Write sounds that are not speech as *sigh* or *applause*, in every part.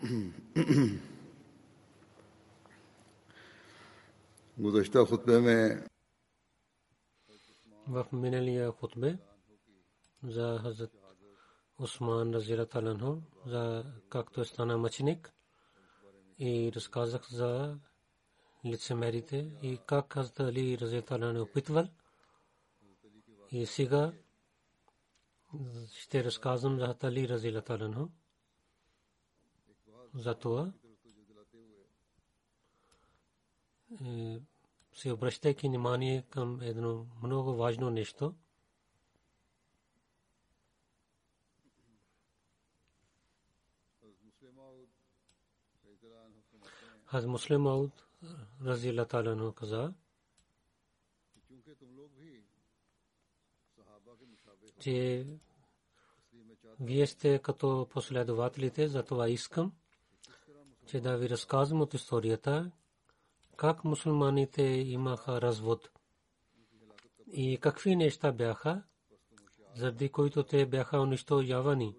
*clears throat* گزشتہ خطبے میں وقت میں نے لیا خطبے۔ за حضرت عثمان رضی اللہ مچنکاجق لریتے علی رضی اللہ تعالیٰ عنہ پتول ای سیگا شتے رسکازم زا حضرت علی رضی اللہ تعالیٰ За това. Се обръщайки внимание към едно много важно нещо. Хаз Муслим Ауд рази Латалано каза, че вие сте като последователите, затова искам, че да ви разказвам от историята, как мусулманите имаха развод и какви неща бяха, заради които те бяха унищожавани.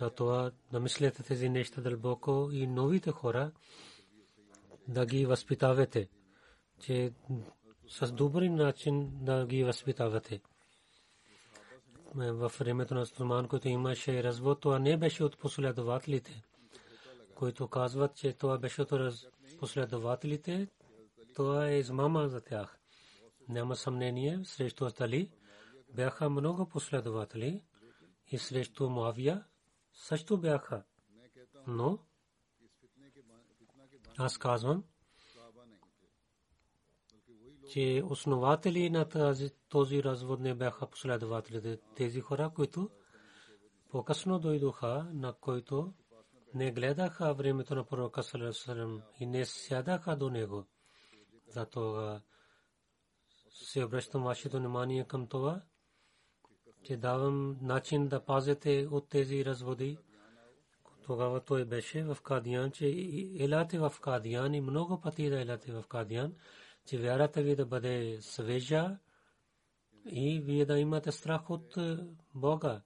Затова да мислете тези неща дълбоко и новите хора да ги възпитавате, че с добри начин да ги възпитавате. В времето на Сулман, който имаше развод, това не беше от последователите, които казват, че това беше от последователите, това е измама за тях. Няма съмнение, срещу Али бяха много последователи и срещу Муавия също бяха. Но аз казвам, че основатели на тази, този развод не бяха последователите. Тези хора, които по-късно дойдоха, на които не гледаха времето на пророка Салесалем и не сядаха до него. Затова се обръщам вашето внимание към това, че давам начин да пазите от тези разводи. Тогава той беше в Кадиян, че елате в Кадиян и много пъти да елате в Кадиян, че вярата ви да бъде свежа и вие да имате страх от Бога.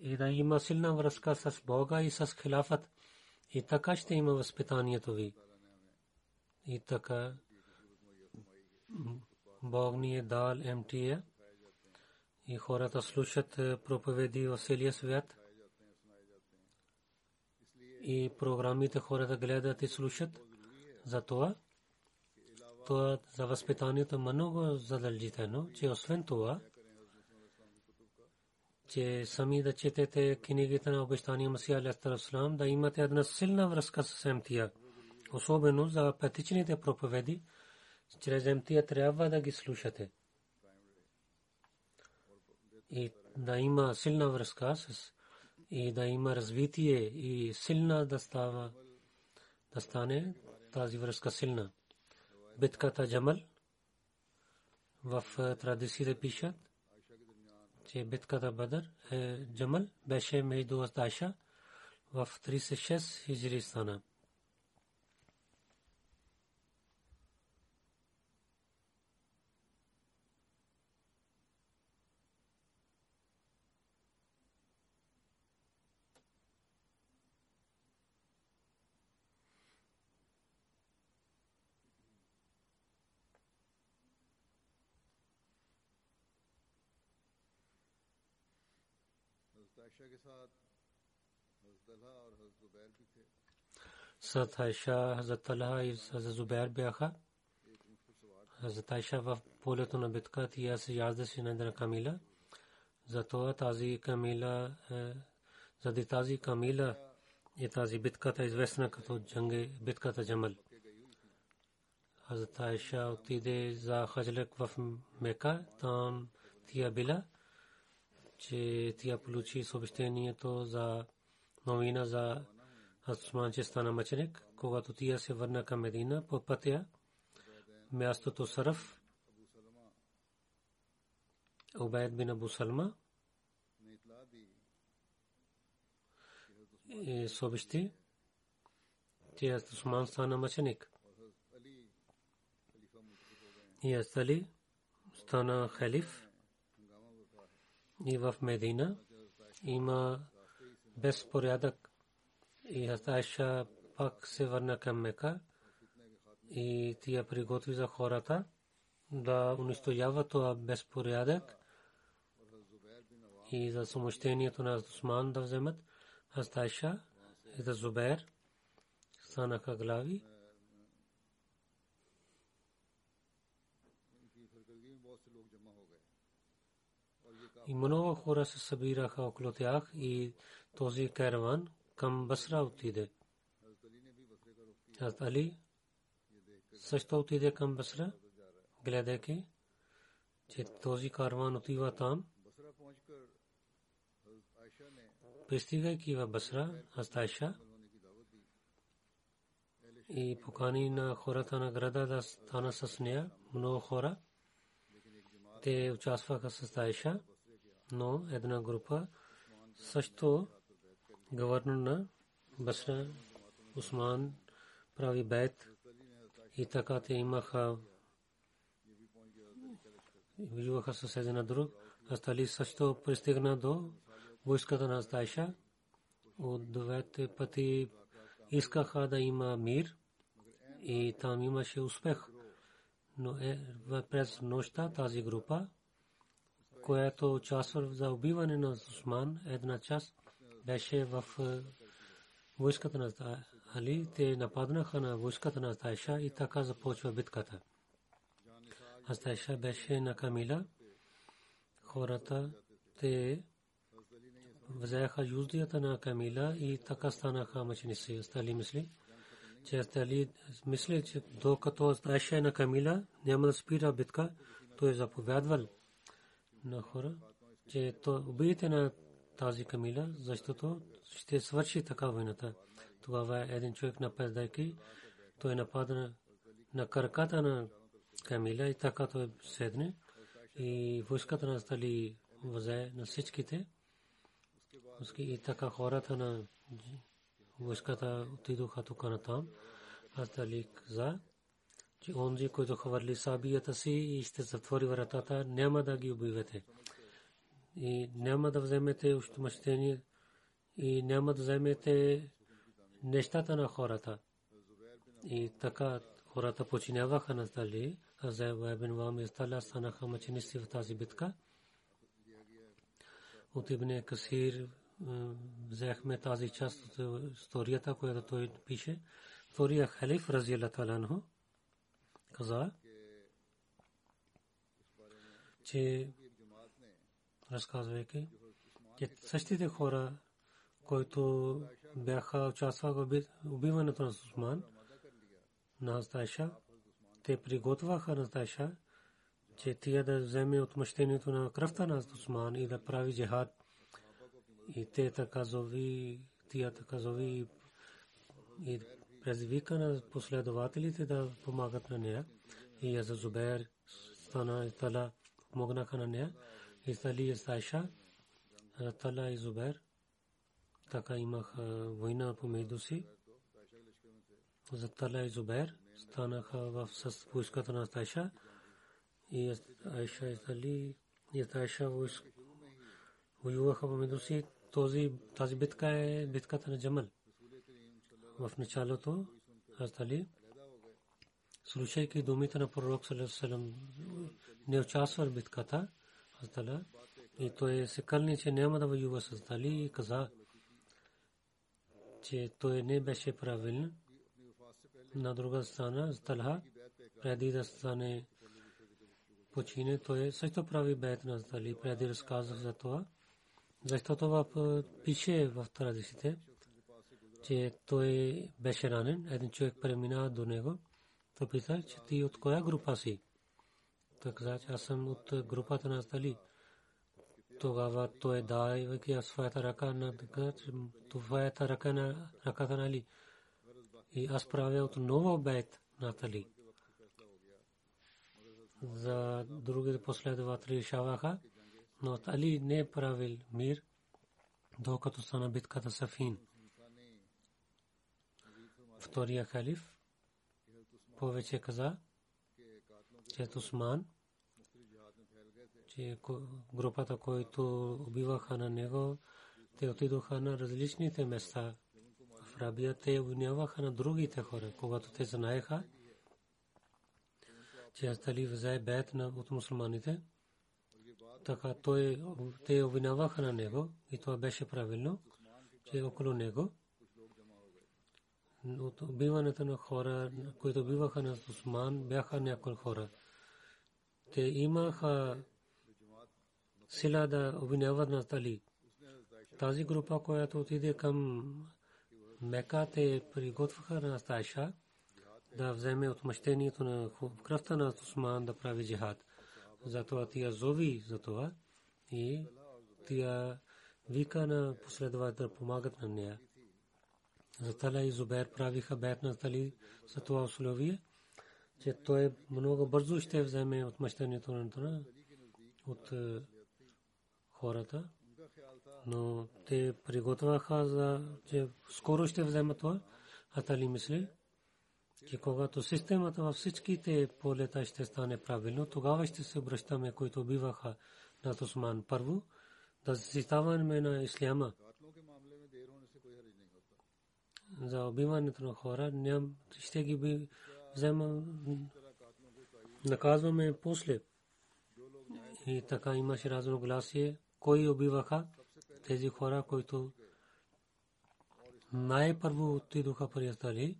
И да има силна връзка с Бога и с хилафът. И така ще има възпитанието ви. И така Бог ни е дал МТА и хората слушат проповеди в целия свят и програмите хората гледат и слушат. Затова това за възпитанието много задължително, че освен това, че сами да четете книгите на обещания Масия Алястар да имате една силна връзка с МТА особено за петичните проповеди, чрез емтия трябва да ги слушате. И да има силна връзка с и да има развитие и силна да става да стане тази връзка силна. Битката Джамал в традициите пишат, че битката Бадър е Джамал беше между Асташа в 36 хиджри стана. Айша, Хазрат Талха и Хазрат Зубайр бяха. Хазрат Айша в полето на битка тя се яздеше на една камила. Затова тази камила, заради тази камила и тази битката е известна като джанге, битката Джамал. Хазрат Айша отиде за хаджлек в Мека, там тя била, че тя получи съобщението за новина за Осман, че стана мъченик, когато тия се върна към Медина по пътя, мястото Сараф, Убайд бин Абу Салма съобщи, че Осман стана мъченик. И Али стана халиф и в Медина. Има безпорядък. И Айша пак се върна към Мека и тя приготви за хората да унищожава това безпорядък и за самощението на Осман да вземат Айша и за Зубер станаха глави и много хора се събираха около тях и този караван към Басра отиде. Хазрат Али също отиде към Басра, гледайки, че този карван отива там. Пристигайки в Басра, Астайша и покани на хората на града да стана с нея, много хора. Те участваха с Астайша, но една група също гавърнер на Басра Усман прави бед и така те имаха воюваха с един на друг. Астали също пристигна до войската на Астайша. От двете пъти искаха да има мир и там имаше успех. Но е, през нощта тази група, която участва за убиване на Усман, една част беше в е, войската на Али. Те нападнаха на войската на Тайша и така започва битката. Астайша беше на Камила. Хората те взеха юздията на Камила и така станаха мъченици. Астали мисли, че Астали мисли, че докато Астайша е на Камила, няма да спира битка, той е заповядвал на хора, че то убийте на тази камила, защото ще свърши така войната. Тогава един човек нападайки, той нападна на краката на камила и така той седне и войската на стали взе на всичките. И така хората на войската отидоха тук на там. Аз дали че онзи, който хвърли сабията си и ще затвори вратата, няма да ги убивате и няма да вземете отмъщение и няма да вземете нещата на хората. И така хората починяваха на Стали, а за Вайбен Вам и Сталя станаха мъченици в тази битка. От Ибн Касир взехме тази част от историята, която той пише. Втория халиф, Разиела Таланхо, каза, че разказвайки, че същите хора, които бяха участвали в убиването на Усман, на Астайша, те приготвяха на Астайша, че тя да вземе отмъщението на кръвта на Усман и да прави джихад. И те така зови, тия така зови и предизвика на последователите да помагат на нея. И за Зубер стана и тала помогнаха на нея Исали и Сайша, Тала и Зубер, така имаха война помежду си. За Тала и Зубер станаха в с войската на Сайша и Айша и Али и Сайша воюваха помежду си. Този, тази битка е битката на Джамал. В началото Али слушайки думите на пророк Салам не участва в битката Хазтала и той се кълни, че няма да воюва с Дали и каза, че той не беше правилен. На друга страна, Талха, преди да стане почине, той също прави бед на Дали, преди разказах за това. Защото това пише в традициите, че той беше ранен, един човек премина до него. Той пита, че ти от коя група си? Той каза, че аз съм от групата на Дали. Тогава той давайки своята ръка на твоята ръка на ръката на Али. И аз правя отново бед на Али. За другите последователи решаваха, но Али не е правил мир, докато стана битката Сафин. Втория халиф повече каза, че Усман че групата, които убиваха на него, те отидоха на различните места. В Рабия те обвиняваха на другите хора, когато те знаеха, че Астали взе бед от мусулманите. Така той, те обвиняваха на него и това беше правилно, че около него от убиването на хора, които убиваха на Усман, бяха някои хора. Те имаха сила да обвиняват на Тали. Тази група, която отиде към Мека, те приготвяха на Стайша да вземе отмъщението на кръвта на Усман да прави джихад. Затова тия зови за това и тия вика на последовател да помагат на нея. За Тала и Зубер правиха бед на Тали за това условие, че той много бързо ще вземе отмъщението на от хората, но те приготвяха за, че скоро ще вземат това. А Тали мисли, че когато системата във всичките полета ще стане правилно, тогава ще се обръщаме, които убиваха на Осман първо, да защитаваме на исляма. За убиването на хора, ням, ще ги взема, наказваме после. И така имаше разногласие кои убиваха тези хора, които най-първо отидоха при Астали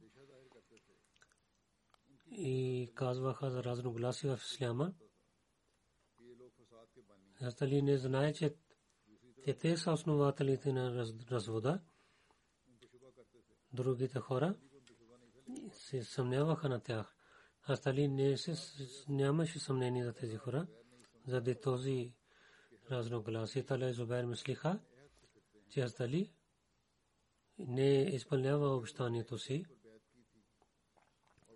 и казваха за разногласи в Исляма. Астали не знае, че те са основателите на развода. Другите хора се съмняваха на тях. Астали не се нямаше съмнение за тези хора. Заради този разногласие. Тала Зубер мислиха, че Аздали не изпълнява обещанието си,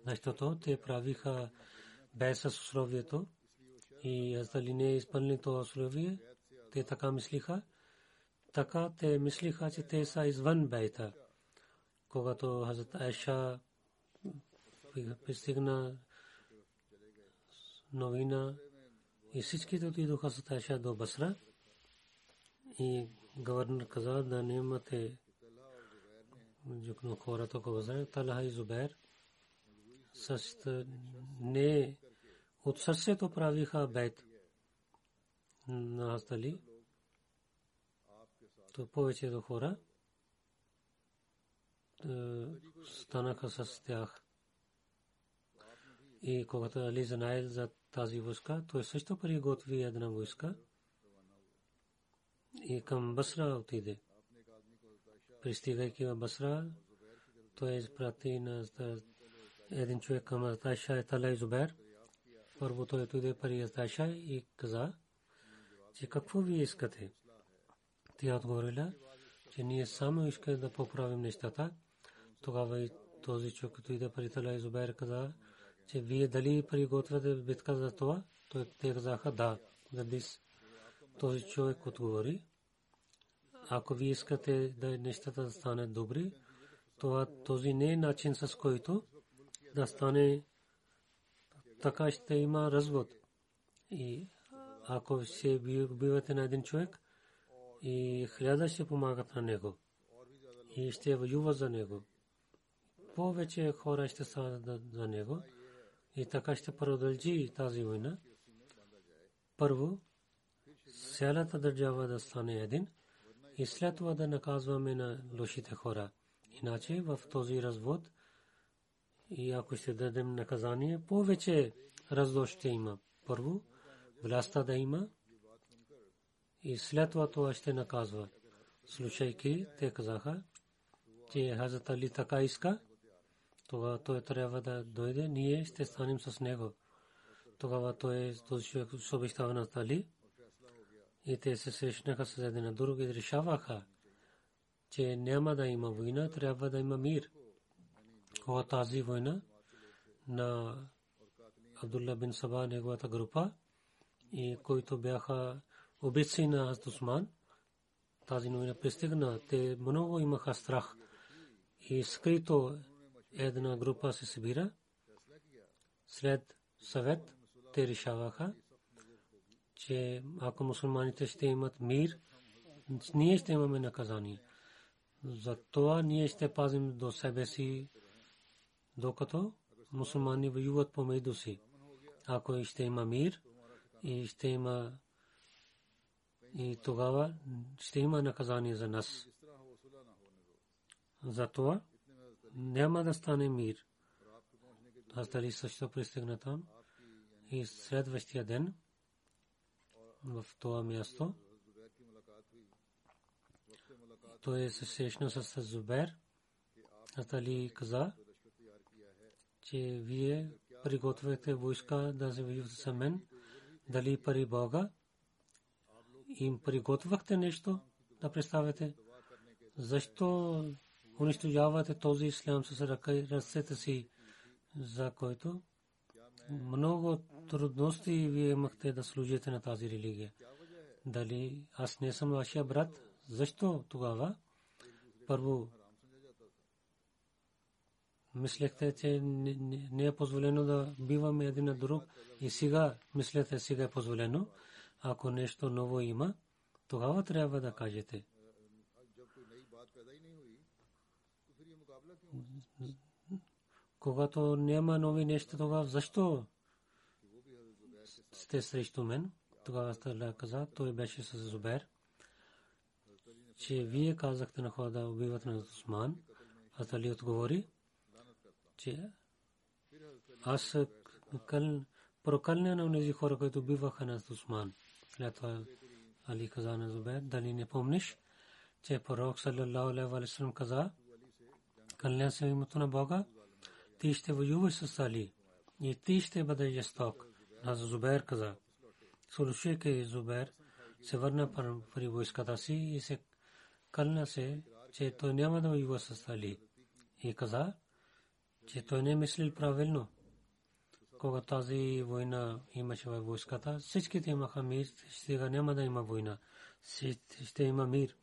защото те правиха без условието и Аздали не изпълни това условие. Те така мислиха. Така те мислиха, че те са извън бейта. Когато Хазрат Айша пристигна новина, и всичките отидоха с Тайша до Басра. И гавърнер каза да не имате жукно хората ко Басра. Талха и Зубер не от сърцето правиха бед на Астали. То повечето хора станаха с тях. И когато Али знаел за тази войска, той също приготви една войска и към Басра отиде. Пристигайки в Басра, той изпрати на един човек към Аташа и Талай Зубер. Първо той отиде при Аташа и каза, че какво ви искате? Тя отговорила, че ние само искаме да поправим нещата. Тогава и този човек отиде при Талай Зубер каза, че вие дали приготвяте битка за това? Той те казаха да. Задис този човек отговори, ако ви искате да нещата да станат добри, това този не е начин с който да стане така ще има развод. И ако се убивате на един човек, и хиляда ще помагат на него. И ще воюва за него. Повече хора ще станат за него. И така ще продължи тази война. Първо, цялата държава да стане един и след това да наказваме на лошите хора. Иначе в този развод и ако ще дадем наказание, повече раздор ще има. Първо, властта да има и след това това ще наказва. Слушайки, те казаха, че Хазрат Али така иска, тогава той трябва да дойде, ние ще станем с него. Тогава той този човек обещава на Али и те се срещнаха с един на друг и решаваха, че няма да има война, трябва да има мир. Кога тази война на Абдулла бин Саба, неговата група, и които бяха убийци на Осман, тази новина пристигна, те много имаха страх. И скрито една група се събира. След съвет те решаваха, че ако мусулманите ще имат мир, ние ще имаме наказание. Затова ние ще пазим до себе си, докато мусулмани воюват помежду си. Ако ще има мир и ще има и тогава ще има наказание за нас. Затова няма да стане мир. Аз дали също пристигна там и следващия ден в това място той се срещна с Зубер. Аз дали каза, че вие приготвяте войска да се воюват с мен, дали пари Бога им приготвяхте нещо да представяте? Защо унищожавате този ислям с ръцете си, за който много трудности вие имахте да служите на тази религия? Дали аз не съм вашия брат? Защо тогава? Първо, мислехте, че не е позволено да биваме един на друг и сега мислете, сега е позволено. Ако нещо ново има, тогава трябва да кажете. Когато няма нови неща, тогава защо сте срещу мен? Тогава Сталла каза, той беше с Зубер, че вие казахте на хора да убиват на Усман. Аз Али отговори, че аз прокълня на тези хора, които убиваха на Усман. След това Али каза на Зубер, дали не помниш, че пророк саллалаху алейхи ва каза, кълня се името на Бога, ти ще воюваш с Али и ти ще бъдеш жесток. На Зубер каза, слушайки Зубер, се върна при войската си и се кълня се, че той няма да воюва с Али. И каза, че той не мислил правилно кога тази война имаше във войската, всичките имаха мир, сега няма да има война, ще има мир.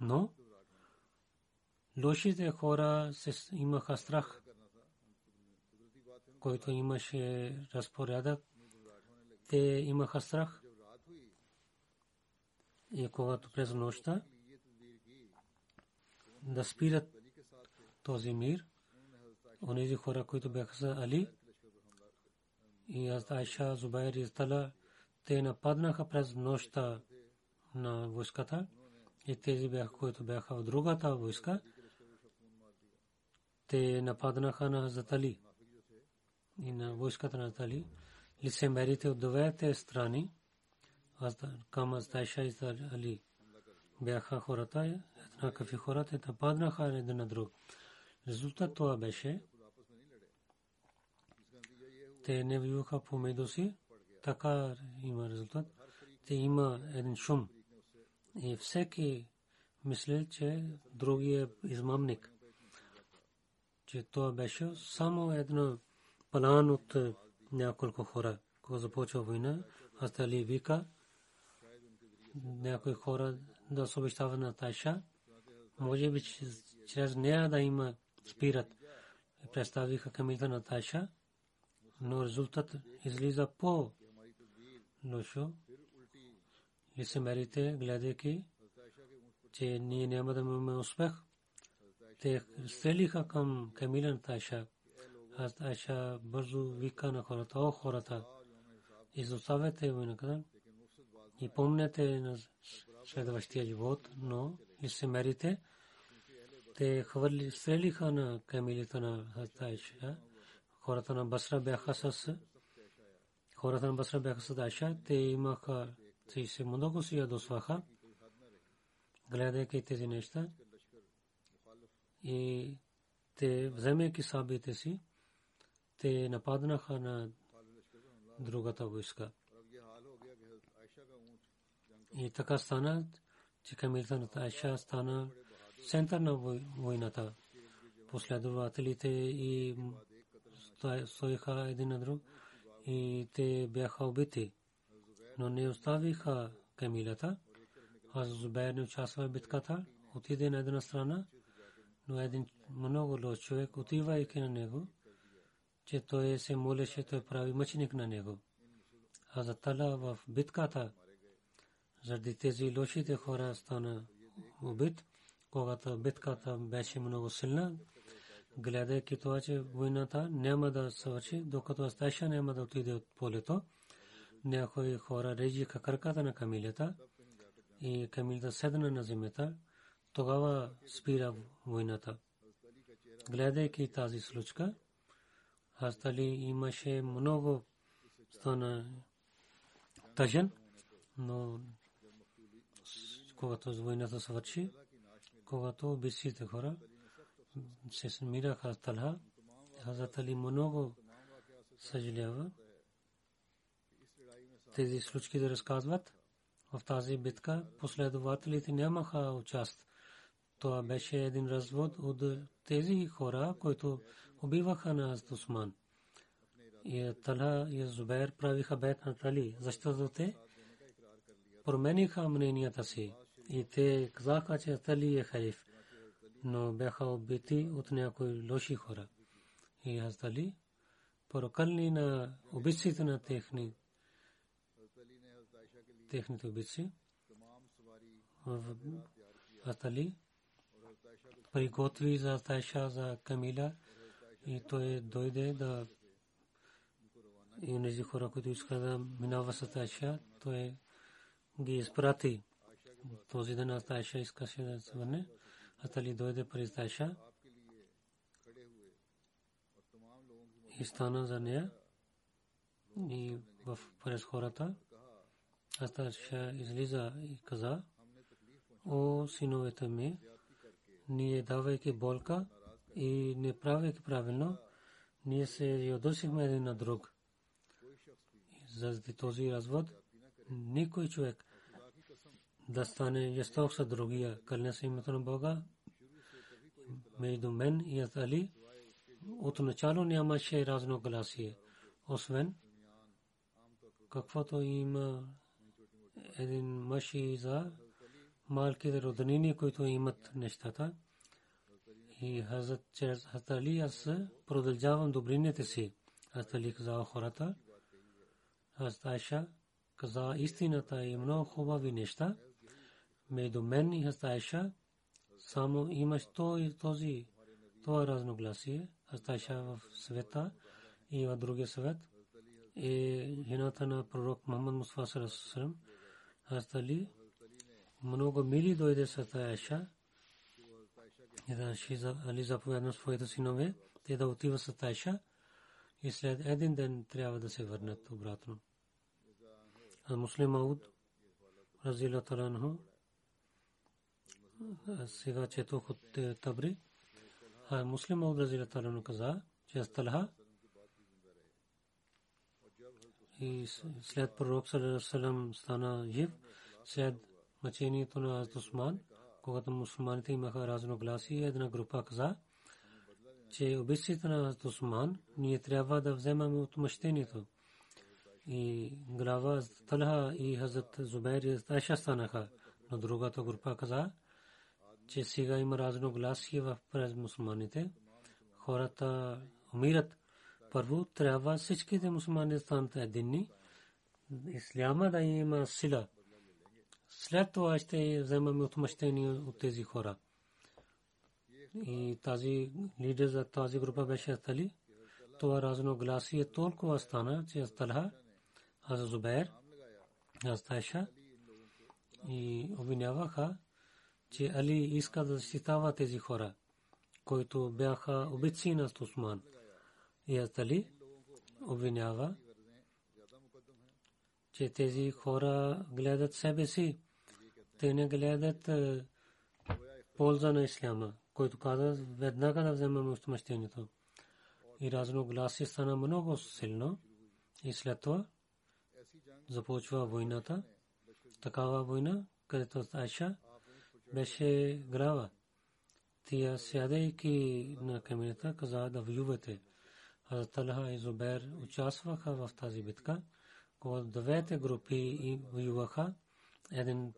Но лошите хора имаха страх, който имаше разпорядък, те имаха страх. И когато през нощта да спират този мир, онези хора, които бяха за Али, и аз Айша Зубайр и Тала те нападнаха през нощта на войската и тези бяха, които бяха в другата войска, те нападнаха на Затали и на войската на Тали. Лицемерите от двете страни, към Айша и Али, бяха хората, еднакви хората, те нападнаха един на друг. Резултат това беше, те не воюха помежду си, така има резултат. Те има един шум. И всеки мисли, че другия е измамник. Че това беше само едно план от няколко хора. Кога започва война, аз дали вика, някои хора да се обещава на Тайша. Може би чрез нея да има спират. Представиха камилта на Тайша, но резултат излиза по лошо. Лицемерите, гледайки, че ние няма да имаме успех, те стрелиха към камила на Тайша. Аз Айша бързо вика на хората, о хората, изоставете войната и помнете на следващия живот, но лицемерите, те хвърли, стрелиха на камилите на Айша. Хората на Басра бяха с хората на Басра бяха с Айша. Те имаха, те се много си ядосваха, гледайки тези неща. И те, вземайки сабите си, те нападнаха на другата войска. И така стана, че камилата на Айша стана център на войната. Последователите и стоиха един на друг и те бяха убити. Но не оставиха камилата. Аз Зубер не участва в битката. Отиде на една страна, но един много лош човек, отивайки на него, че той се молеше, той прави мъченик на него. А за тала в битката, заради тези лошите хора стана убит, когато битката беше много силна, гледайки това, че войната няма да свърши, докато Асташа няма да отиде от полето. Някои хора режиха краката на камилята и камилата седна на земята. Тогава спира войната. Гледайки тази случка, Хастали имаше много стана тъжен, но когато войната свърши, когато бисите хора се смираха Талха, Хазрат Али много съжалява. Тези случки да разказват в тази битка, последователите нямаха участ. Това беше един развод от тези хора, които убиваха на Осман. И Талха и Зубер правиха бед на Али, защото те промениха мненията си. И те казаха, че Али е халиф, но бяха убити от някои лоши хора. И Али порокални на убийците на техни техните убийци. Али приготви за Тайша за Камила и той дойде да и онези хора, които искаха да минава с Тайша, той ги изпрати. Този ден Тайша искаше да се върне. Атали дойде през Тайша и стана за нея и в през хората. Аз Тайша излиза и каза, о синовете ми, ние давайки болка и не правейки правилно, ние се ядосихме един на друг. За този развод никой човек да стане ясток с другия, кълня се името на Бога. Между мен и Али отначало нямаше разногласие, освен каквото има един мъж и за малките роднини, които имат нещата. И Хазрат чрез Хазрат Али аз продължавам добрините си. Хазрат Али каза хората. Хазрат Айша каза истината и много хубави неща. Между мен и Хазрат Айша само имаш този това разногласие. Хазрат Айша в света и в другия свет. И жената на пророк Мухаммад Мустафа Салам. Хазрат Али много мили дойде с Айша. Али заповяда на своите синове, те да отива с Айша и след един ден трябва да се върнат обратно. А муслим Ауд, Разила Таранху, сега четох от Табри, а муслим Ауд Разила Таранху каза, че Асталха и след пророк Салам стана жив, след мъчението на Осман, когато мусулманите имаха разногласие, една група каза, че убийците на Осман ние трябва да вземаме отмъщението. и глава Талха и Хазрат Зубайр и Айша станаха. Но другата група каза, че сега има разногласие в през мусулманите. Хората умират. Първо трябва всичките мусулмани да станат единни. Исляма да има сила. След това ще вземаме отмъщение от тези хора. И тази лидер за тази група беше Астали. Това разногласие толкова стана, че Асталха, Аз Зубер, Астайша и обвиняваха, че Али иска да защитава тези хора, които бяха убийци на Осман. И Астали обвинява, че тези хора гледат себе си. Те не гледат е, полза на исляма, който каза веднага да вземем отмъщението. И разногласие стана много силно. И след това започва войната. Такава война, където Айша беше грава. Тия сядайки на камината каза да воювате. Хазрат Талха и Зубер участваха в тази битка. Когато двете групи воюваха, един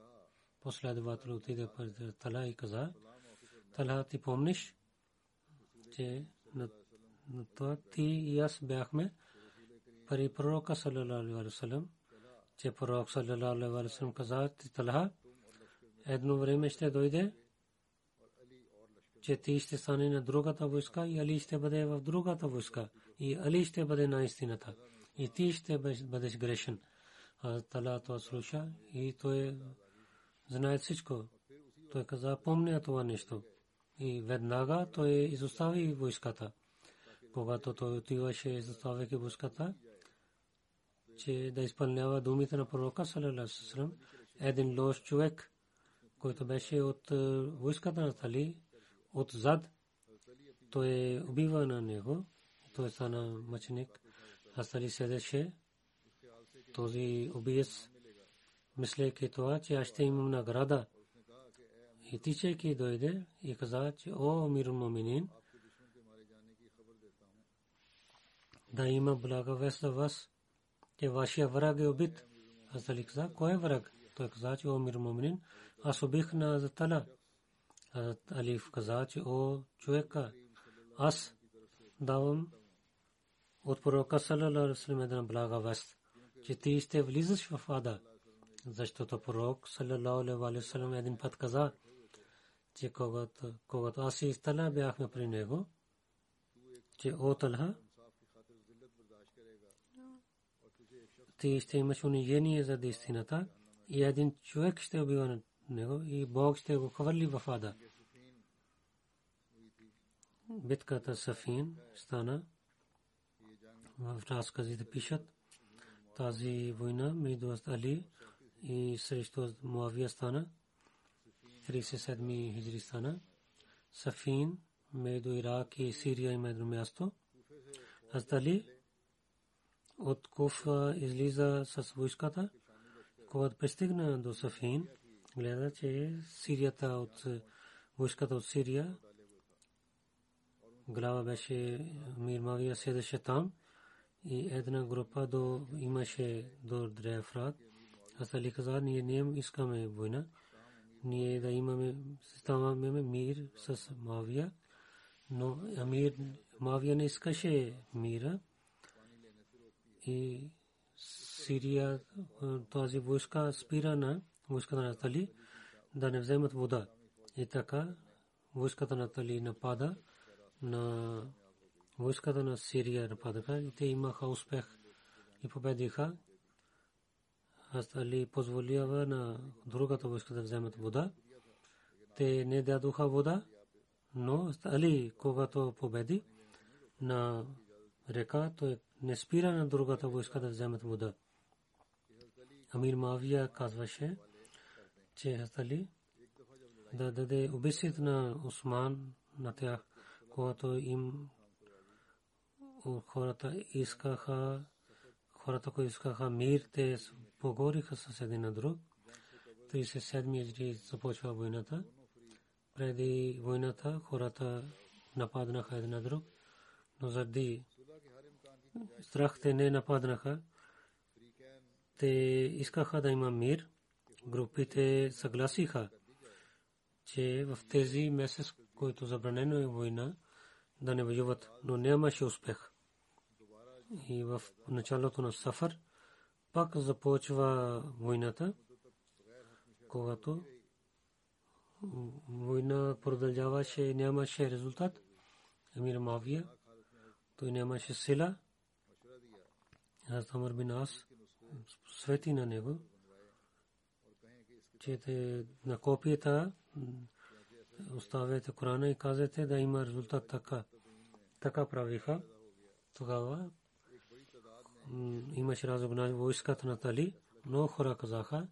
последовател отиде пред Талха и каза, Талха ти помниш, че на това ти и аз бяхме при пророка саллалаху алейхи васалам, че пророк саллалаху алейхи васалам каза, ти Талха, едно време ще дойде, че ти ще стане на другата войска и Али ще бъде в другата войска и Али ще бъде на истината и ти ще бъдеш грешен. А Тала това слуша и той знае всичко. Той каза, помня това нещо. И веднага той изостави войската. Когато той отиваше изоставяйки войската, че да изпълнява думите на пророка, салалалаху един лош човек, който беше от войската на Тали, от зад, той убива на него, той стана мъченик. Аз Али седеше, този убиец, мислейки това, че аз ще имам награда. И тичайки дойде и каза, че о, мир моминин, да има блага вест за вас, че вашия враг е убит. Аз Али каза, кой е враг? Той каза, че о, мир моминин, аз убих на Затала. Hazrat Alif каза, че о човека, аз давам от пророка салалаху алейхи една блага вест, че ти ще влизаш в ада, защото пророк салалаху алейхи вассалам един път каза, че когато, когато аз и Тала бяхме при него, че о Талха, ти ще имаш унижение за истината и един човек ще убива него и Бог ще го хвърли в ада. Битката Сафин стана в разказите пишат. Тази война между Али и срещу Муавия стана. 37 хиджри стана. Сафин между Ирак и Сирия има едно място. Али от Куфа излиза с войската, когато пристигна до Сафин, гледа, че Сирията от войската от Сирия глава беше Мирмавия седеше там и една група до имаше до Дрефрат. Аз Али каза, ние не искаме война. Ние да имаме, ставаме мир с Мавия, но Амир Мавия не искаше мира. И Сирия, тази войска спира на войската на Тали да не вземат вода. И така войската на Тали напада на войската на Сирия нападаха и те имаха успех и победиха. Аз Али позволява на другата войска да вземат вода. Те не дадоха вода, но Али, когато победи на река, той не спира на другата войска да вземат вода. Амир Мавия казваше, че Али да даде обесит на Осман на тях, когато им хората искаха, хората, които искаха мир, те поговориха с един на друг. 37 иджри започва войната. Преди войната хората нападнаха един на друг, но заради страх те не нападнаха те искаха да има мир. Групите съгласиха, че в тези месец, който забранено е война, да не воюват, но нямаше успех. И в началото на Сафар пак започва войната, когато война продължаваше и нямаше резултат. Емир Мавия, той нямаше сила. Аз Амар бин Ас свети на него, че на копията оставяте Корана и казвате да има резултат така. Така правиха. Тогава имаше разогнание войската на Тали. Много хора казаха,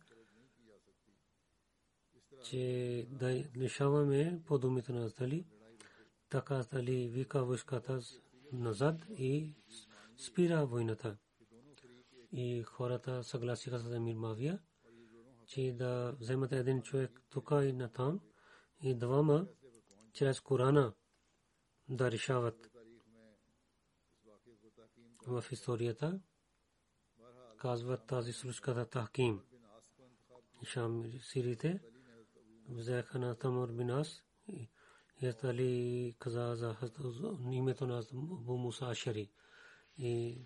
че да лишаваме по думите на Тали. Така Тали вика войската назад и спира войната. И хората съгласиха с Емир Мавия, че да вземат един човек тук и на там и двама чрез Корана да решават в историята. Казват тази случката Тахким. Шам сирите взеха на Тамур бин Ас и Али каза за името на Абу Муса Ашари. И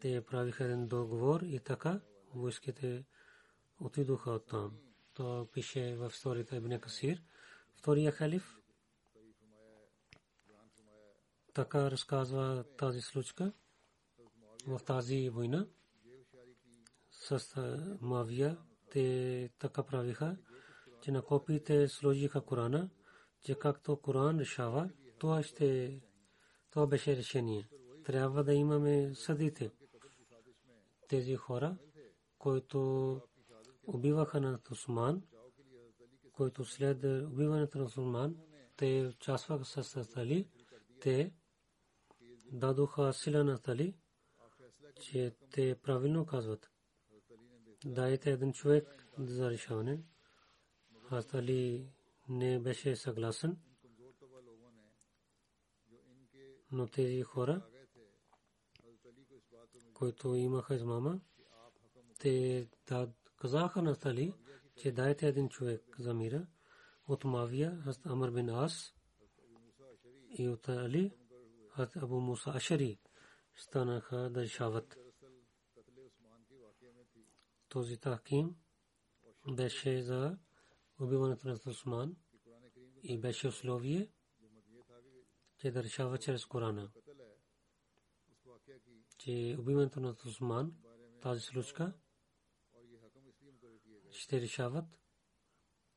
те правиха един договор и така войските отидоха от там. То пише в историята Ибн Касир. Втория халиф така разказва тази случка в тази война с Мавия. Те така правиха, че на копиите сложиха Корана, че както Коран решава, това ще това беше решение. Трябва да имаме съдите. Тези хора, които убиваха на Тусман, които след убиването на Тусман, те участваха с Тали, те дадоха сила на Тали, че те правилно казват. Дайте един човек за решаване. Аз Али не беше съгласен. Но тези хора, които имаха измама, те казаха на Тали, че дайте един човек за мира от Мавия, аз Амр бин Ас и от Али, аз Абу Муса Ашари станаха да решават. Този тахким беше за убиването на Усман и беше условие, че да решава чрез Корана. Че убиването на Усман, тази случка, ще решават.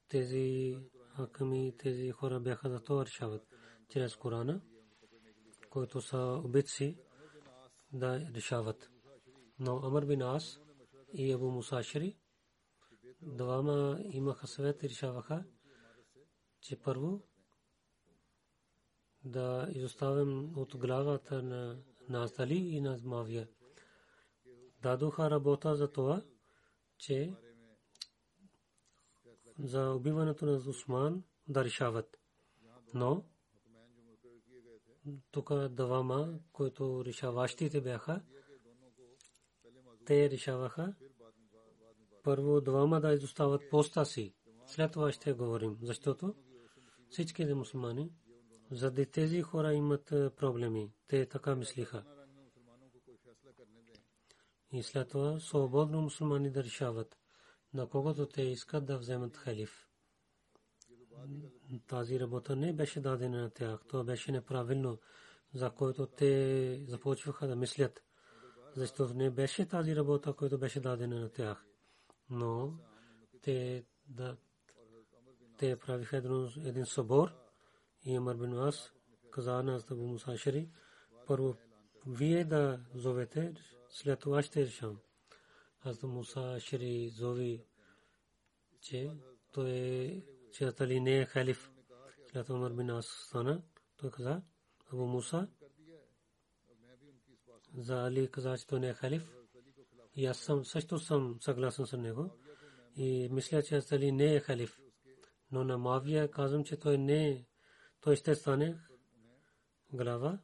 Тези хаками, тези хора бяха за това решават чрез Корана, които са убитци да решават. Но Амар бин Ас и Абу Мусашри двама имаха съвет и решаваха, че първо да изоставим от главата на Назали и на Мавия. Дадоха работа за това, че за убиването на Усман да решават. Но тук двама, които решаващите бяха, те решаваха първо двама да изостават поста си. След това ще говорим, защото всички мусулмани, заради тези хора имат проблеми. Те така мислиха. И след това свободно мусулмани да решават на когото те искат да вземат халиф. Тази работа не беше дадена на тях. Това беше неправилно, за който те започваха да мислят. Защото не беше тази работа, която беше дадена на тях. Но те да те правиха един, един събор и Амар бин Ас каза на Азтабу Мусашери първо вие да зовете, след това ще решам. Азтабу Мусашери зови че той е, че Али не е халиф. След Умар бин Ас стана, той каза, Абу Муса, за Али каза, че той не е халиф. И аз съм, също съм съгласен с него. И мисля, че Али не е халиф. Но на Мавия казвам, че той не е, той ще стане глава.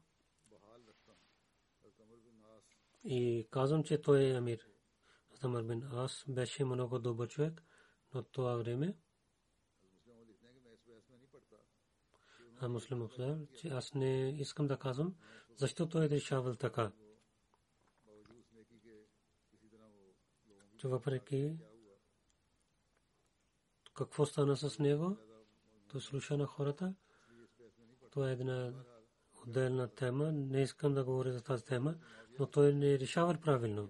И казвам, че той е амир. Хазрат Амар бин Ас беше много добър човек, но това време а муслим че аз не искам да казвам, защо той е решавал така. Че въпреки какво стана с него, той слуша на хората. Това е една отделна тема. Не искам да говоря за тази тема, но той не решава правилно.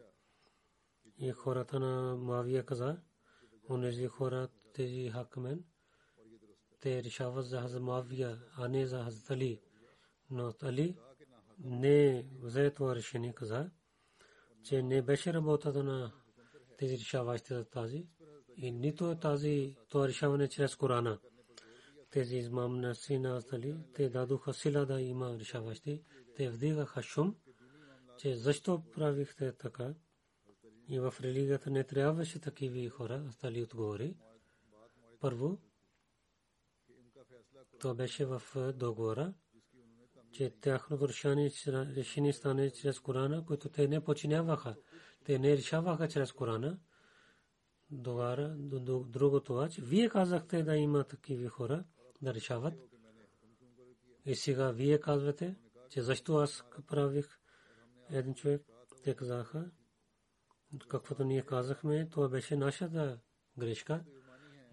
И хората на Мавия каза, онези хора, тези хакмен, те решават за Хазрат Мавия, а не за Хазрат Али. Но Али не взе това решение, каза, че не беше работата на тези решаващи за тази и нито тази това решаване чрез Корана. Тези измам на сина Али, те дадоха сила да има решаващи. Те вдигаха шум, че защо правихте така? И в религията не трябваше такива хора, Али отговори. Първо, това беше в договора, че тяхното решение стане чрез Корана, което те не починяваха. Те не решаваха чрез Корана. Договора, друго това, че вие казахте да има такива хора да решават. И сега вие казвате, че защо аз правих един човек. Те казаха, каквото ние казахме, това беше нашата грешка.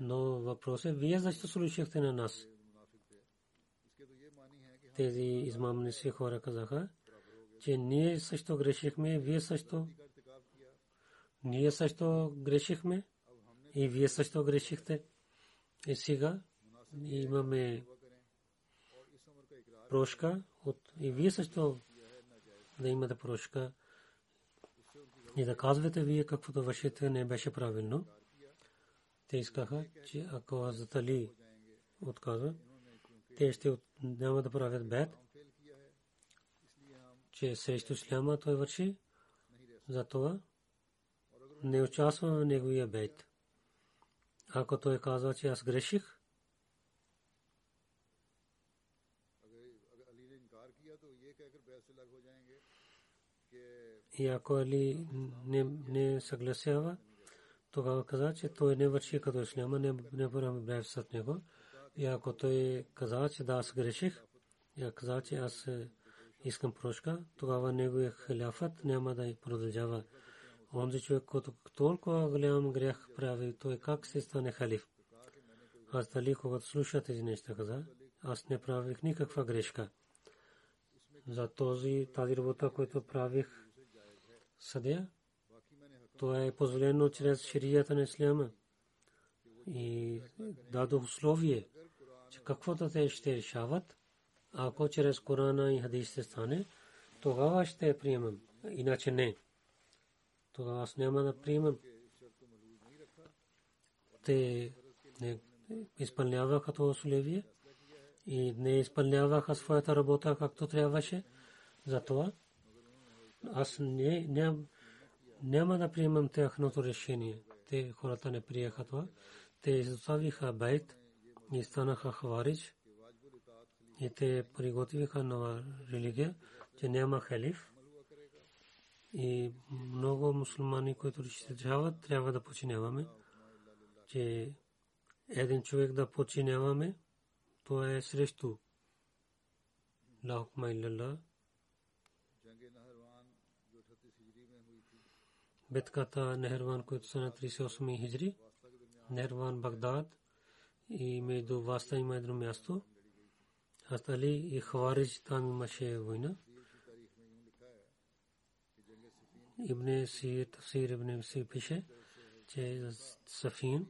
Но въпросът е, вие защо слушахте на нас? тези измамни хора казаха, че ние също грешихме, вие също. Ние също грешихме и вие също грешихте. И сега имаме прошка от и вие също да имате прошка и да казвате вие каквото вършите не беше правилно. Те искаха, че ако Азат Али отказва, те ще няма да правят бед, че срещу исляма той върши, затова не участва в неговия бед. Ако той казва, че аз греших, и ако Али не, не съгласява, тогава каза, че той не върши като исляма, не, не правим брев с него. И ако той каза, че да, аз греших, и каза, че аз е, искам прошка, тогава неговия халяфът няма да продължава. Онзи човек, който толкова голям грех прави, той как се стане халиф? Аз дали, когато слуша тези неща, каза, аз не правих никаква грешка. За този, тази работа, която правих съдя, това е позволено чрез ширията на исляма. И дадох условие че каквото те ще решават, ако чрез Корана и хадис се стане, тогава ще приемам. Иначе не. Тогава аз няма да приемам. Те не изпълняваха това условие и не изпълняваха своята работа както трябваше. Затова аз не, не, няма да приемам тяхното решение. Те хората не приеха това. Те изоставиха байт и станаха хаварич и те приготвиха нова религия, че няма халиф и много мусулмани, които решават, трябва да починяваме, че един човек да починяваме, то е срещу лахукма иллалlah. битката Нехерван, който са на 38 хиджри, Нехерван Багдад, и между Васта има едно място. Астали и Хаварич там имаше война. Ибн Сир, Тафсир Ибн Сир пише, че Сафин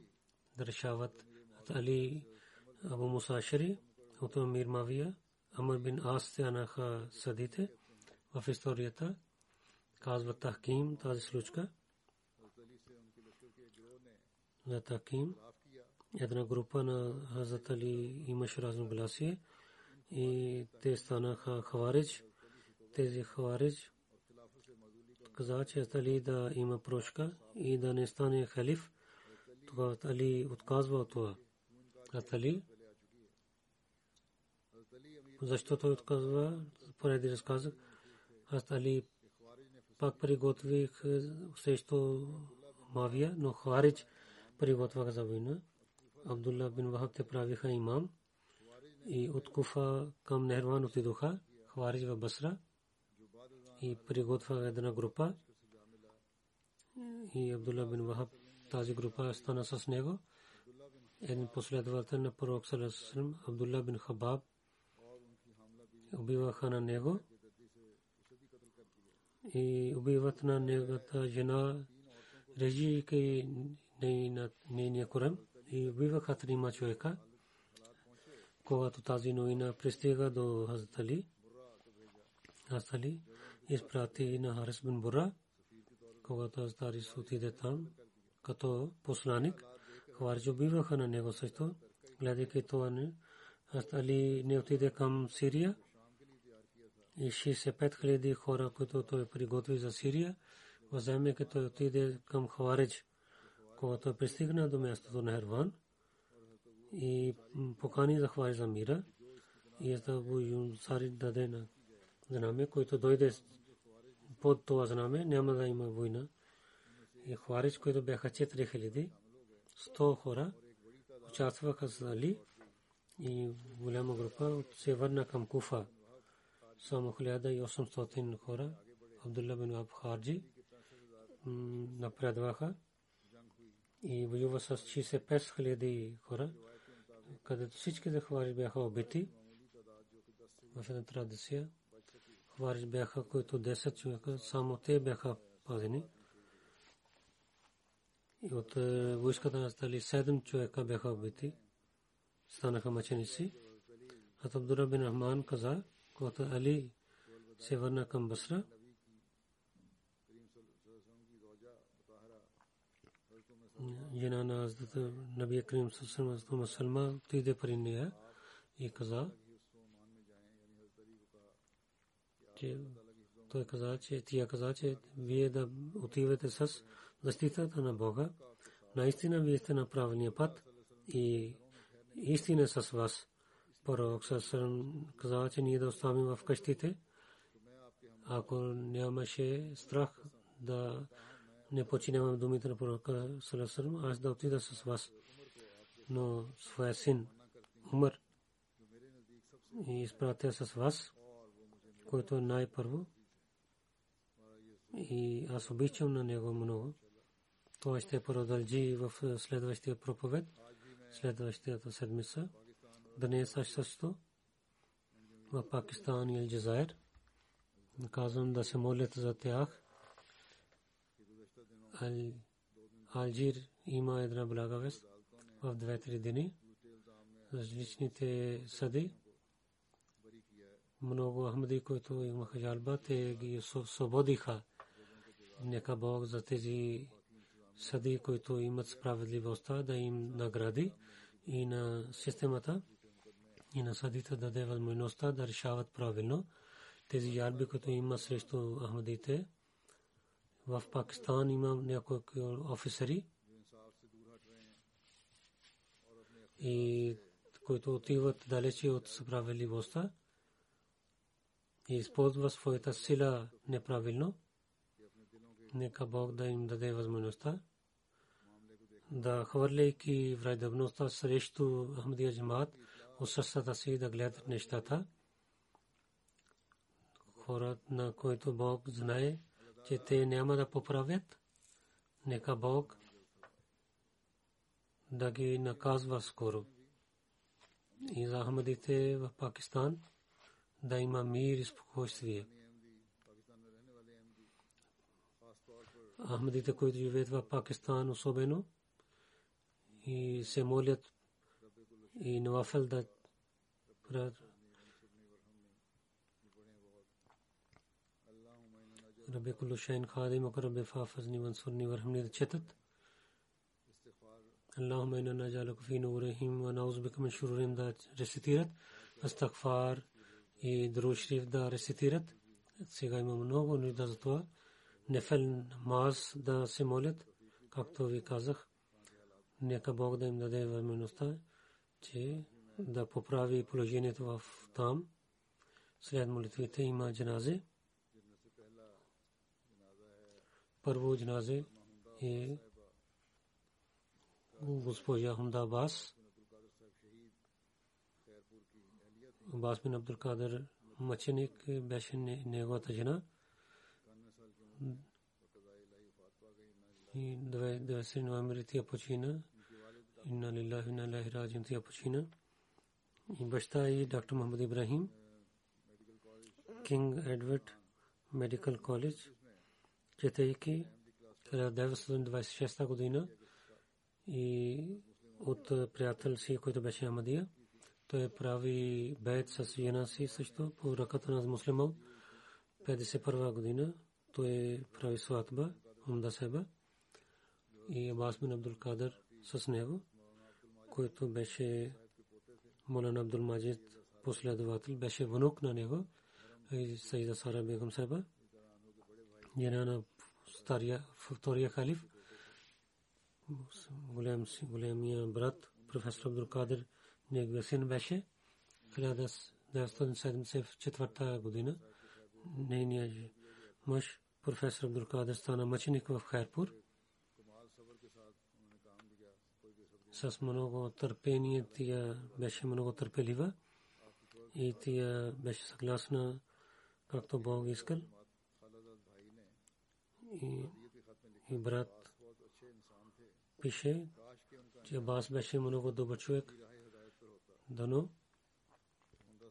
да решават Али Абу Мусашари, от Амир Мавия, Амр бин Ас се анаха съдите в историята. Казва Тахким тази случка. За Тахким една група на Хазрат Али имаше разногласие и те станаха хаварич. Тези хаварич каза, че Али да има прошка и да не стане халиф. Тогава Али отказва от това. Али защо той отказва? Поради разказах. Аз Али пак приготвих срещу Мавия, но Харидж приготвяха за война. Абдулла бин Вахаб те правиха имам и от Куфа към Нерван отидоха, Харидж в Басра и приготвяха една група и Абдулла бин Вахаб тази група стана с него. Един последовател на пророк Салесалам, Абдулла бин Хабаб, убиваха на него и убиват на неговата жена, режийки нейния Коран и убиваха трима човека. Когато тази новина пристига до Хазрат Али, Хазрат Али изпрати на Харис бин Бура, когато Али отиде там, като посланик, Хварж убиваха на него също, гледайки това не. Хазрат Али не отиде към Сирия, и 65 хиляди хора, които той приготви за Сирия, въземе като отиде към Хаваридж, когато пристигна до мястото на Херван и покани за Хаваридж за мира и за Абу Юнсари даде на знаме, който дойде под това знаме, няма да има война. И Хаваридж, които бяха 4000, 100 хора, участваха с Али и голяма група се върна към Куфа само 1800 хора, Абдулла бин Аб напредваха и воюва с 65 хиляди хора, където всички захвари бяха убити в една традиция. Хвариш бяха, които 10 човека, само те бяха пазени. И от войската на стали 7 човека бяха убити. Станаха мъченици. А Абдура бин Ахман каза, когато Али се върна към Басра, жена на Наби Крим Сусалма Салма отиде при нея и каза, че той каза, че тя каза, че вие да отивате с защитата на Бога. Наистина вие сте на правилния път и истина с вас пророк Сасран каза, че ние да оставим в къщите. Ако нямаше страх да не починявам думите на пророка Сасран, аз да отида с вас. Но своя син умър и изпратя с вас, който е най-първо. И аз обичам на него много. Той ще продължи в следващия проповед, следващата седмица днес също в Пакистан и Алджазайр. Казвам да се молят за тях. Алжир има една блага вест в две-три дни. Различните съди. Много ахмади, които имаха жалба, те ги свободиха. Нека Бог за тези съди, които имат справедливостта, да им награди и на системата и на съдите даде възможността да решават правилно тези ярби, които има срещу Ахмадите. В Пакистан има някои офисери и които отиват далече от справедливостта и използват своята сила неправилно. Нека Бог да им даде възможността да хвърляйки враждебността срещу Ахмадия джамаат, от сърцата си да гледат нещата. Хората, на които Бог знае, че те няма да поправят, нека Бог да ги наказва скоро. И за Ахмадите в Пакистан да има мир и спокойствие. Ахмадите, които живеят в Пакистан особено и се молят и Навафел да Rabbi kullu shayin khadim wa rabbi fafazni wansurni warhamni da chetat اللهم إنا نجعلك في نورهم ونعوذ بك من شرورهم دا رسيتيرت استغفار и друг да рецитират. Сега има много нужда за това. Нефел маз да се молят, както ви казах. Нека Бог да им даде възможността че да поправи положението в там. След молитвите има джаназе. Първо джаназе е госпожа Хунда Абас. Абас бин Абдул Кадър мъченик беше неговата жена. И 20 ноември тя почина. Инна лиллахи инна илайхи раджиун тя почина. И баща и доктор Мохаммад Ибрахим. Кинг Едвард Медикал коледж, четейки 1926 година и от приятел си, който беше Амадия. Той прави бед с жена си също по ръката на муслиман. 51 година той прави сватба, Умда Себа и Абас бин Абдул Кадър с него, който беше Молан Абдул Маджид последовател, беше внук на него. И Сайда Сара Бегам Себа, жена на стария, втория халиф, големия брат, професор Абдул Кадир, неговия син беше 1974 година. Нейният мъж, професор Абдул Кадир, стана мъченик в Хайрпур. С много търпение тя беше много търпелива и тя беше съгласна както Бог искал. И, и брат пише, че Абас беше много добър човек. Дано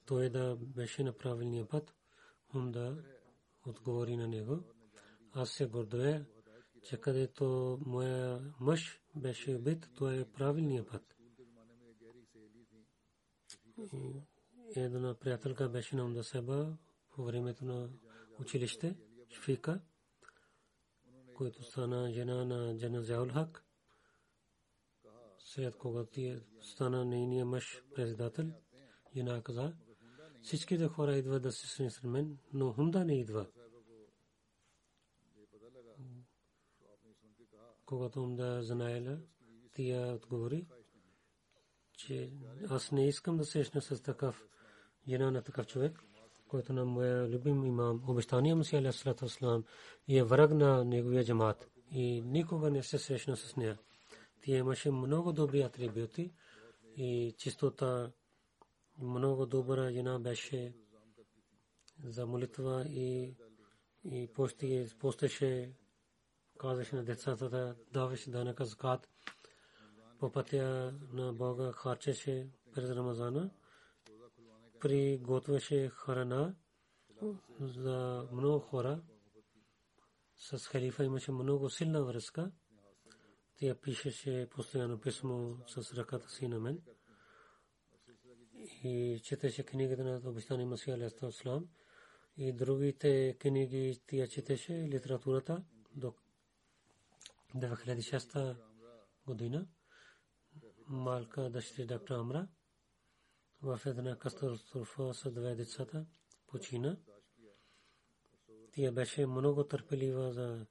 той да беше на правилния път, он да отговори на него. Аз се гордея, че където моя мъж беше убит, това е правилният път. Една приятелка беше на Умдасеба по времето на училище, Шфика, който стана жена на Джана Зяул Хак. След когато стана нейния мъж председател, жена каза, всичките хора идват да се срещнат мен, но Хунда не идва. Когато Хунда знаела, тя отговори, че аз не искам да срещна с такъв жена на такъв човек който на моя любим имам, обещания му си алейхиссалату вассалам, и е враг на неговия джамат и никога не се срещна с нея. Тя имаше много добри атрибути и чистота, много добра жена беше за молитва и и пости, постеше, казаше на децата да даваше данъка закат. По пътя на Бога харчеше през Рамазана приготвяше храна за много хора. С халифа имаше много силна връзка. Тя пишеше постоянно писмо с ръката си на мен. И четеше книгата на обещания Масия Алейхиссалам. И другите книги тя четеше литературата до 2006 година. Малка дъщеря доктор Амра в една катастрофа с две децата почина. Тя беше много търпелива за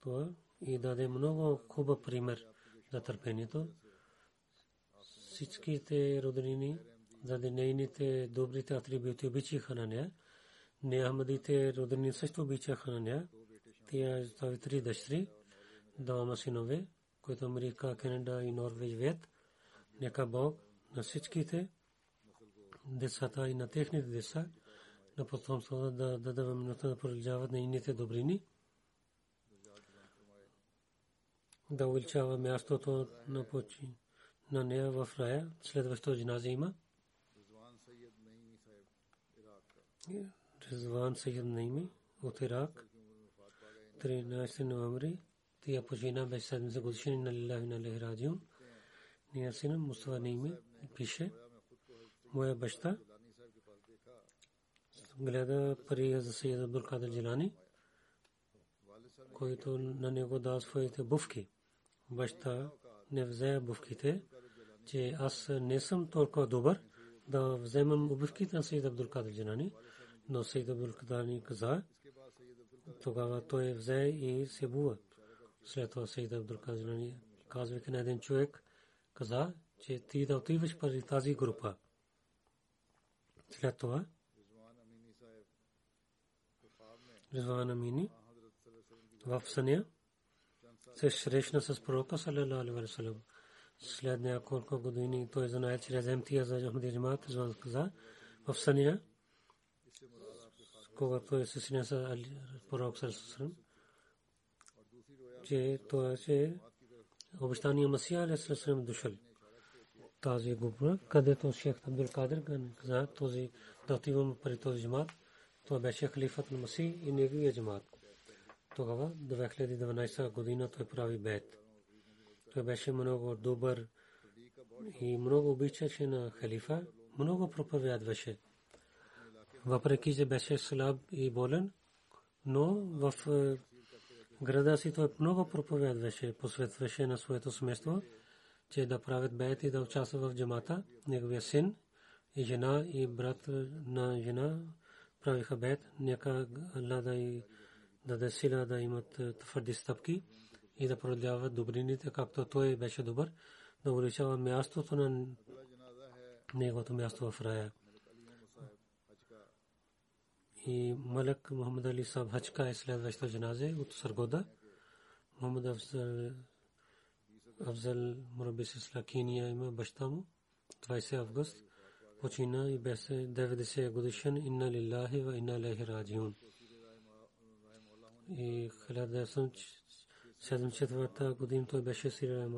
това и даде много хубав пример за търпението. Всичките роднини заради нейните добрите атрибути обичаха на нея. Неахмадите роднини също обичаха на нея. Тя остави три дъщери, двама синове, които Америка, Канада и Норвеж веят. Нека Бог на всичките децата и на техните деца, на потомството да дадат минута да продължават нейните добрини, да увеличава мястото на почи на нея в рая. Следващото джиназе има. Резван Сайед Наими от Ирак. 13 ноември. Тя почина беше 70 годишни на Лилахи на Лехрадиум. Ния сина Мустафа Наими пише моя баща гледа пари за Сейд Абдул Джилани, който на него дал своите бувки. Баща не взе бувките, че аз не съм толкова добър да вземам бувките на Сейд Абдул Кадър Джилани, но Сейд Абдул Кадър каза, тогава той взе и се бува. След това Сейд Абдул Кадър Джилани казвайки на един човек, каза, че ти да отиваш пари тази група. След това Ризван Амини в съня се срещна с пророка саллалаху алейхи ва след няколко години той знае чрез МТА за Ахмадия Джамат, звън каза в Сания, когато е съсинен с пророк Сърсърм, че той е обещания Масия Алисърсърм дошъл. Тази група, където Шейх Абдул Кадир каза този да отивам при този джамат, той беше халифът на Маси и неговия джамат. Тогава, 2012 година, той прави бед. Той беше много добър и много обичаше на халифа, много проповядваше. Въпреки, че беше слаб и болен, но в е, града си той много проповядваше, посветваше на своето семейство, че да правят бед и да участва в джамата. Неговия син и жена и брат на жена правиха бед. Нека Аллах да и даде сила да имат е, твърди стъпки и да продължават добрините, както той беше добър, да увеличава мястото на неговото място в рая. И Малък Мухаммад Али Саб Хачка е следващото джаназе от Саргода. Мухаммад Афзал Мураби Сисла Кения има баща му 20 август почина и беше 90 годишен инна лилахи ва инна илайхи раджиун. И 1974 година той беше Сирия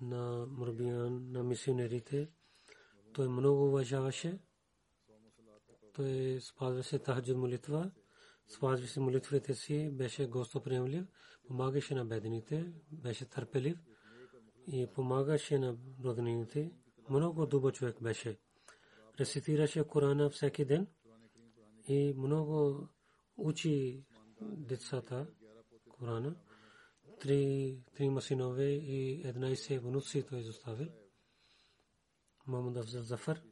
на мурбиян, на мисионерите. Той много уважаваше. Той спазваше тахаджуд молитва, спазваше молитвите си, беше гостоприемлив, помагаше на бедните, беше търпелив и помагаше на роднините. Много добър човек беше. Рецитираше Корана всеки ден и много учи децата Корана. Три, три масинове и една и се внуци той изоставил. Мамад Афзал Зафар.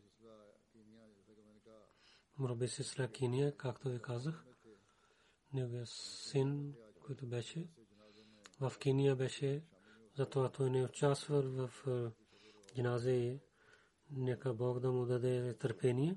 Мурабе Сисла Киния, както ви казах. Неговия син, който беше в Киния беше, затова той не участва в джиназе. Нека Бог да му даде търпение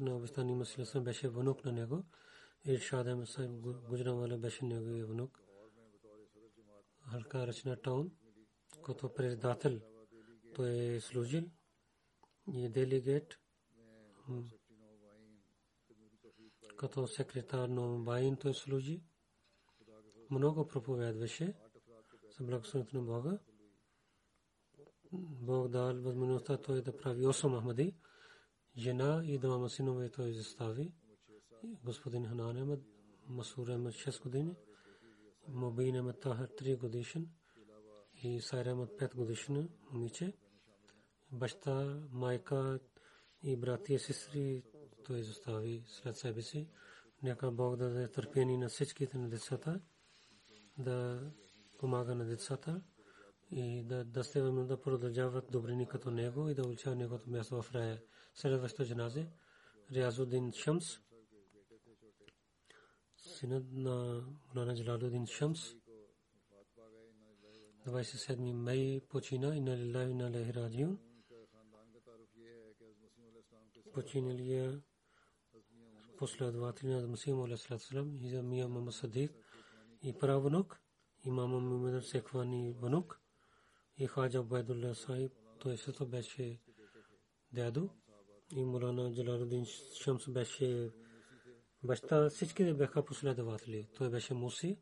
на обещани Мусилисъм беше внук на него. Иршад Ахмед Сайб Гуджран Вала беше неговия внук. Халка Рачна Таун, като председател той е служил и делегат като секретар на Байн той служи. Много проповядваше за благословението на Бога. Бог дал възможността той да прави 8 Ахмади. Жена и двама синове той изостави. Господин Ханан Ахмад, Масур Ахмад 6 години. Мобин Ахмад Тахар 3 годишен. И Сайр Ахмад 5 годишна момиче. Баща, майка и брати и сестри той изостави след себе си. Нека Бог да даде търпение на всичките на децата, да помага на децата и да дастеваме да продължават добрини като него и да уличават неговото място в рая. Следващото джаназе Риазудин Шамс, синът на Мулана Джалалудин Шамс, 27 май почина и на лилахи и на лахи раджиун. Починалия последователи на Масим Алейхиссалам и за Мия Мама Садик и правнук имама Мумед Секвани внук и Хаджа Абайдулла Сайб, той също беше дядо и Мулана Джалалудин Шамс беше баща, всички бяха последователи. Той беше Муси,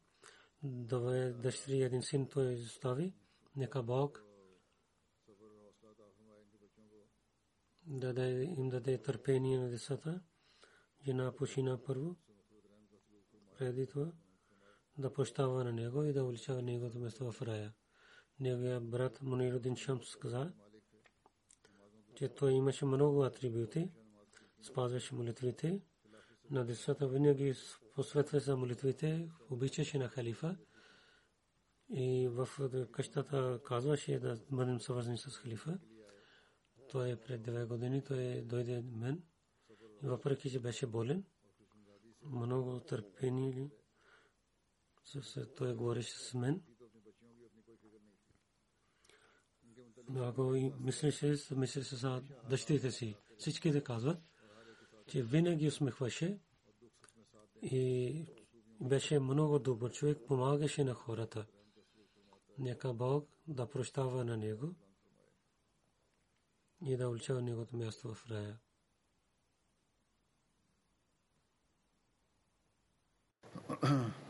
две дъщери, един син той изостави. Нека Бог даде им даде търпение на децата. Жена почина първо. Преди това да прощава на него и да увеличава неговото место в рая. Неговия брат Мунирудин Шамс каза, че той имаше много атрибути, спазваше молитвите, на децата винаги посветва за молитвите, обичаше на халифа И в къщата казваше да бъдем съвързани с халифа. Той е пред две години, той дойде мен. И въпреки, че беше болен, много търпение той говореше с мен. И мислеше, мислеше с дъщерите си. Всички да казват, че винаги усмихваше и беше много добър човек, помагаше на хората. Нека Бог да прощава на него и да уличава неговото място в рая. *clears throat*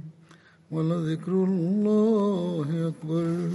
ولذكر الله أكبر.